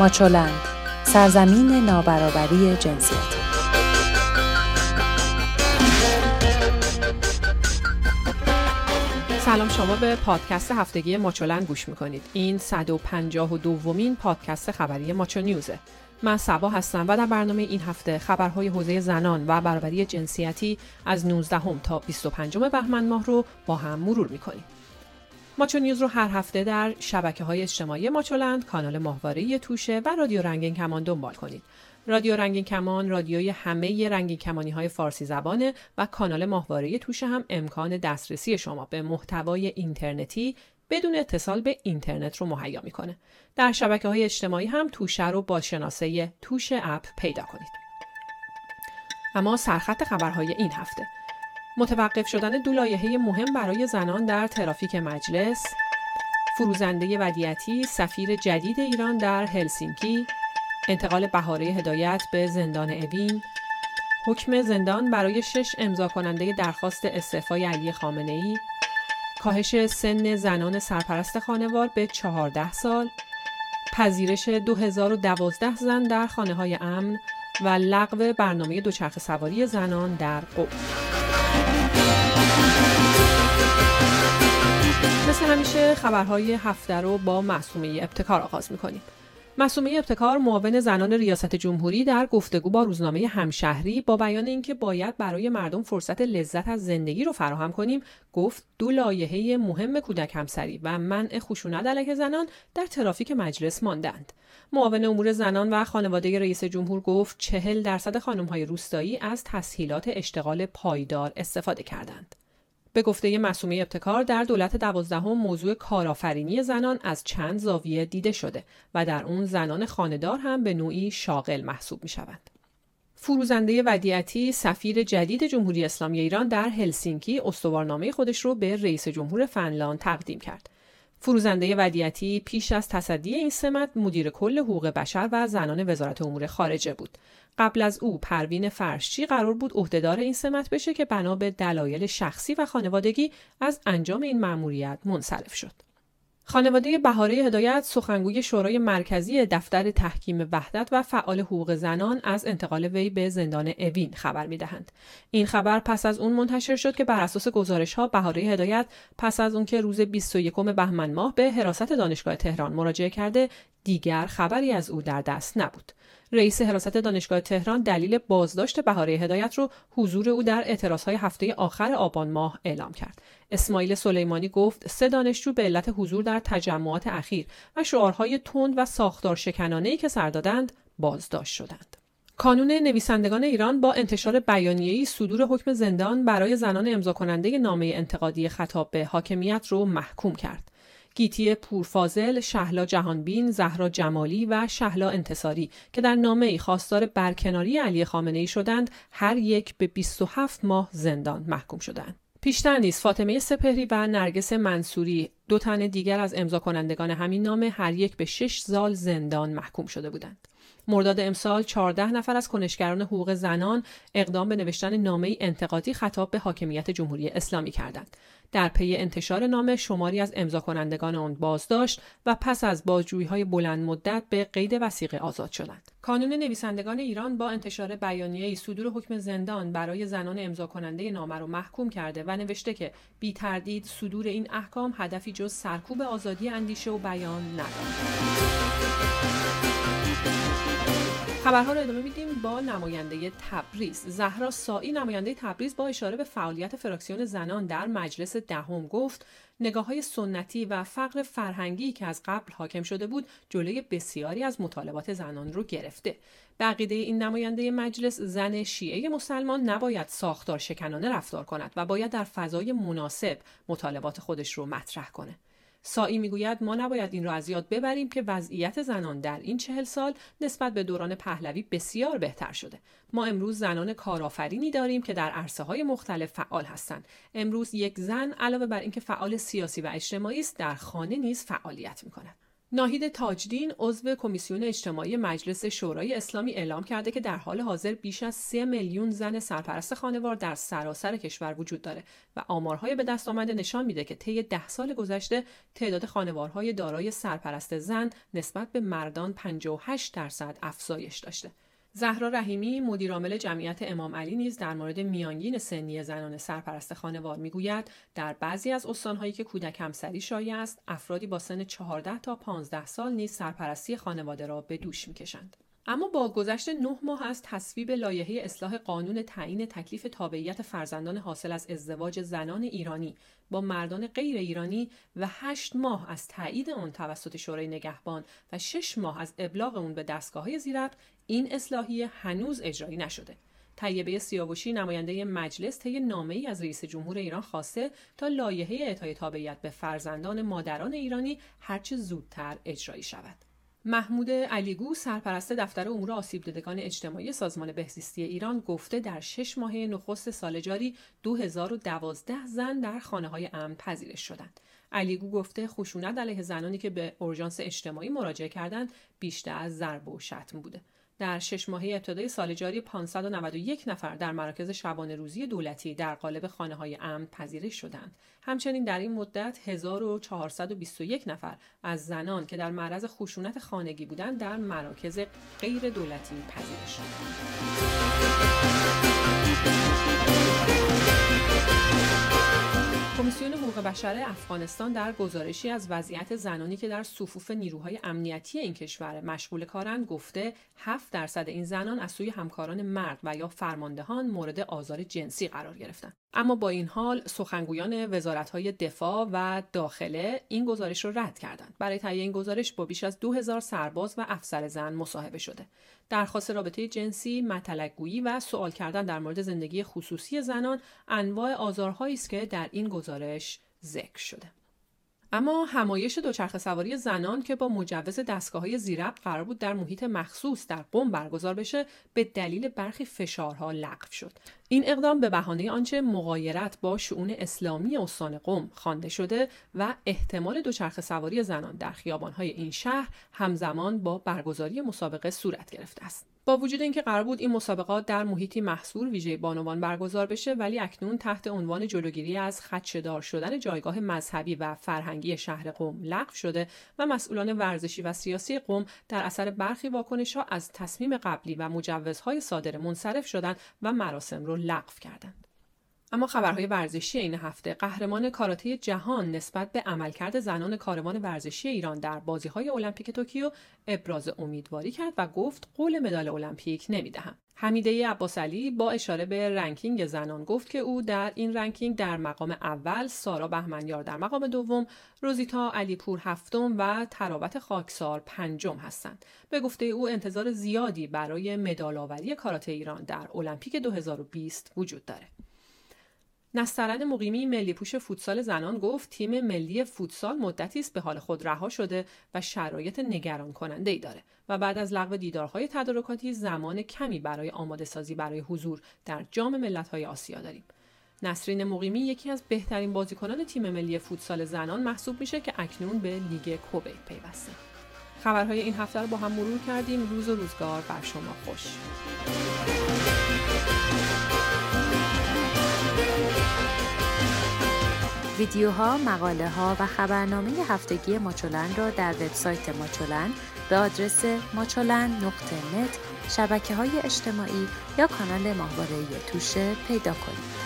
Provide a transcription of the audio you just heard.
ماچولند. سرزمین نابرابری جنسیتی سلام شما به پادکست هفتگی ماچولند گوش می‌کنید. این 152 دومین پادکست خبری ماچو نیوزه. من سبا هستم و در برنامه این هفته خبرهای حوزه زنان و برابری جنسیتی از 19 تا 25 بهمن ماه رو با هم مرور می‌کنیم. ماچو نیوز رو هر هفته در شبکه های اجتماعی ماچولند، کانال ماهواره توشه و رادیو رنگین کمان دنبال کنید. رادیو رنگین کمان رادیوی همه رنگین کمانی های فارسی زبانه و کانال ماهواره توشه هم امکان دسترسی شما به محتوای اینترنتی بدون اتصال به اینترنت رو مهیا می‌کنه. در شبکه های اجتماعی هم توشه رو با شناسه توشه اپ پیدا کنید. اما سرخط خبرهای این هفته متوقف شدن دو لایحه مهم برای زنان در ترافیک مجلس فروزنده ودیعتی سفیر جدید ایران در هلسینکی انتقال بهاره هدایت به زندان اوین حکم زندان برای شش امضا کننده درخواست استعفای علی خامنه ای کاهش سن زنان سرپرست خانوار به 14 سال پذیرش 2012 زن در خانه های امن و لغو برنامه دوچرخه سواری زنان در قوم مثل همیشه خبرهای هفته رو با معصومه ابتکار آغاز می‌کنیم. مسومه ابتکار معاون زنان ریاست جمهوری در گفتگو با روزنامه همشهری با بیان اینکه باید برای مردم فرصت لذت از زندگی رو فراهم کنیم گفت دو لایحه مهم کودک همسری و منع خشونت علیه زنان در ترافیک مجلس ماندند. معاون امور زنان و خانواده رئیس جمهور گفت چهل درصد خانمهای روستایی از تسهیلات اشتغال پایدار استفاده کردند. به گفته مسومه ابتکار در دولت دوازدهم موضوع کارآفرینی زنان از چند زاویه دیده شده و در اون زنان خاندار هم به نوعی شاغل محسوب می شوند. فروزنده ودیعتی سفیر جدید جمهوری اسلامی ایران در هلسینکی استوارنامه خودش رو به رئیس جمهور فنلاند تقدیم کرد. فروزنده ودیعتی پیش از تصدی این سمت مدیر کل حقوق بشر و زنان وزارت امور خارجه بود. قبل از او پروین فرشچی قرار بود عهدهدار این سمت بشه که بنا به دلایل شخصی و خانوادگی از انجام این مأموریت منصرف شد. خانواده بهاره هدایت سخنگوی شورای مرکزی دفتر تحکیم وحدت و فعال حقوق زنان از انتقال وی به زندان اوین خبر می‌دهند این خبر پس از اون منتشر شد که بر اساس گزارش ها بهاره هدایت پس از اون که روز 21 بهمن ماه به حراست دانشگاه تهران مراجعه کرده دیگر خبری از او در دست نبود رئیس حراست دانشگاه تهران دلیل بازداشت بهاره هدایت رو حضور او در اعتراضهای هفته آخر آبان ماه اعلام کرد. اسماعیل سلیمانی گفت سه دانشجو به علت حضور در تجمعات اخیر و شعارهای تند و ساختار شکنانه‌ای که سر دادند بازداشت شدند. کانون نویسندگان ایران با انتشار بیانیه‌ای صدور حکم زندان برای زنان امضا کننده نامه انتقادی خطاب به حاکمیت رو محکوم کرد. گیتی پورفازل، شهلا جهانبین، زهرا جمالی و شهلا انتصاری که در نامه ای خواستار برکناری علی خامنه ای شدند هر یک به 27 ماه زندان محکوم شدند. پیشتر نیز فاطمه سپهری و نرگس منصوری دو تن دیگر از امضا کنندگان همین نامه هر یک به 6 سال زندان محکوم شده بودند. مرداد امسال 14 نفر از کنشگران حقوق زنان اقدام به نوشتن نامه انتقادی خطاب به حاکمیت جمهوری اسلامی کردند. در پی انتشار نامه شماری از امضا کنندگان آن بازداشت و پس از بازجویی های بلند مدت به قید وسیقه آزاد شدند. کانون نویسندگان ایران با انتشار بیانیه صدور حکم زندان برای زنان امضا کننده نامه را محکوم کرده و نوشته که بی تردید صدور این احکام هدفی جز سرکوب آزادی اندیشه و بیان ندارد. خبرها رو ادامه میدیم با نماینده تبریز زهرا سایی نماینده تبریز با اشاره به فعالیت فراکسیون زنان در مجلس دهم گفت نگاه های سنتی و فقر فرهنگی که از قبل حاکم شده بود جلوی بسیاری از مطالبات زنان رو گرفته. بقیده این نماینده مجلس زن شیعه مسلمان نباید ساختار شکنانه رفتار کند و باید در فضای مناسب مطالبات خودش رو مطرح کنه. سایی می‌گوید ما نباید این را از یاد ببریم که وضعیت زنان در این چهل سال نسبت به دوران پهلوی بسیار بهتر شده. ما امروز زنان کارآفرینی داریم که در عرصه های مختلف فعال هستند. امروز یک زن علاوه بر اینکه فعال سیاسی و اجتماعی است در خانه نیز فعالیت می کند ناهید تاجدین عضو کمیسیون اجتماعی مجلس شورای اسلامی اعلام کرده که در حال حاضر بیش از 3 میلیون زن سرپرست خانوار در سراسر کشور وجود داره و آمارهای به دست آمده نشان میده که طی ده سال گذشته تعداد خانوارهای دارای سرپرست زن نسبت به مردان 58 درصد افزایش داشته. زهرا رحیمی مدیرعامل جمعیت امام علی نیز در مورد میانگین سنی زنان سرپرست خانوار می‌گوید در بعضی از استانهایی که کودک همسری شایع است افرادی با سن 14 تا 15 سال نیز سرپرستی خانواده را به دوش می‌کشند. اما با گذشت نه ماه از تصویب لایحه اصلاح قانون تعیین تکلیف تابعیت فرزندان حاصل از ازدواج زنان ایرانی با مردان غیر ایرانی و هشت ماه از تایید آن توسط شورای نگهبان و شش ماه از ابلاغ اون به دستگاه های زیربط این اصلاحیه هنوز اجرایی نشده. طیبه سیاوشی نماینده مجلس طی نامه ای از رئیس جمهور ایران خواسته تا لایحه اعطای تابعیت به فرزندان مادران ایرانی هرچه زودتر اجرایی شود. محمود علیگو سرپرست دفتر امور آسیب دیدگان اجتماعی سازمان بهزیستی ایران گفته در شش ماه نخست سال جاری 2012 زن در خانه های امن پذیرش شدند. علیگو گفته خشونت علیه زنانی که به اورژانس اجتماعی مراجعه کردند بیشتر از ضرب و شتم بوده. در شش ماهه ابتدای سال جاری 591 نفر در مراکز شبانه روزی دولتی در قالب خانه های امن پذیرش شدند. همچنین در این مدت 1421 نفر از زنان که در معرض خشونت خانگی بودند در مراکز غیر دولتی پذیرش شدند. کمیسیون حقوق بشر افغانستان در گزارشی از وضعیت زنانی که در صفوف نیروهای امنیتی این کشور مشغول کارند گفته 7 درصد این زنان از سوی همکاران مرد و یا فرماندهان مورد آزار جنسی قرار گرفتند. اما با این حال سخنگویان وزارتهای دفاع و داخله این گزارش را رد کردند. برای تهیه این گزارش با بیش از 2000 سرباز و افسر زن مصاحبه شده. درخواست رابطه جنسی، مطلقگویی و سوال کردن در مورد زندگی خصوصی زنان انواع آزارهایی است که در این گزارش ذکر شده. اما همایش دوچرخه سواری زنان که با مجوز دستگاه های زیرب قرار بود در محیط مخصوص در قم برگزار بشه به دلیل برخی فشارها لغو شد. این اقدام به بهانه آنچه مغایرت با شعون اسلامی استان قم خوانده شده و احتمال دوچرخه سواری زنان در خیابانهای این شهر همزمان با برگزاری مسابقه صورت گرفته است. با وجود اینکه قرار بود این مسابقات در محیطی محصور ویژه بانوان برگزار بشه ولی اکنون تحت عنوان جلوگیری از خدشهدار شدن جایگاه مذهبی و فرهنگی شهر قم لغو شده و مسئولان ورزشی و سیاسی قم در اثر برخی واکنش ها از تصمیم قبلی و مجوزهای صادر منصرف شدند و مراسم رو لغو کردند. اما خبرهای ورزشی این هفته قهرمان کاراته جهان نسبت به عملکرد زنان کاروان ورزشی ایران در بازیهای المپیک توکیو ابراز امیدواری کرد و گفت قول مدال المپیک نمی‌دهم حمیده عباس علی با اشاره به ranking زنان گفت که او در این ranking در مقام اول، سارا بهمنیار در مقام دوم، روزیتا علیپور هفتم و تراوت خاکسار پنجم هستند. به گفته او انتظار زیادی برای مدال آوری کاراته ایران در المپیک 2020 وجود دارد. نسترن مقیمی ملی پوش فوتسال زنان گفت تیم ملی فوتسال مدتی است به حال خود رها شده و شرایط نگران کننده ای داره و بعد از لغو دیدارهای تدارکاتی زمان کمی برای آماده سازی برای حضور در جام ملت‌های آسیا داریم. نسرین مقیمی یکی از بهترین بازیکنان تیم ملی فوتسال زنان محسوب میشه که اکنون به لیگ کوبیت پیوسته. خبرهای این هفته رو با هم مرور کردیم. روز و روزگار بر شما خوش. ویدیوها، مقاله ها و خبرنامه هفتگی ماچولن را در وبسایت ماچولن به آدرس ماچولن نقطه نت شبکه های اجتماعی یا کانال ماهواره توشه پیدا کنید.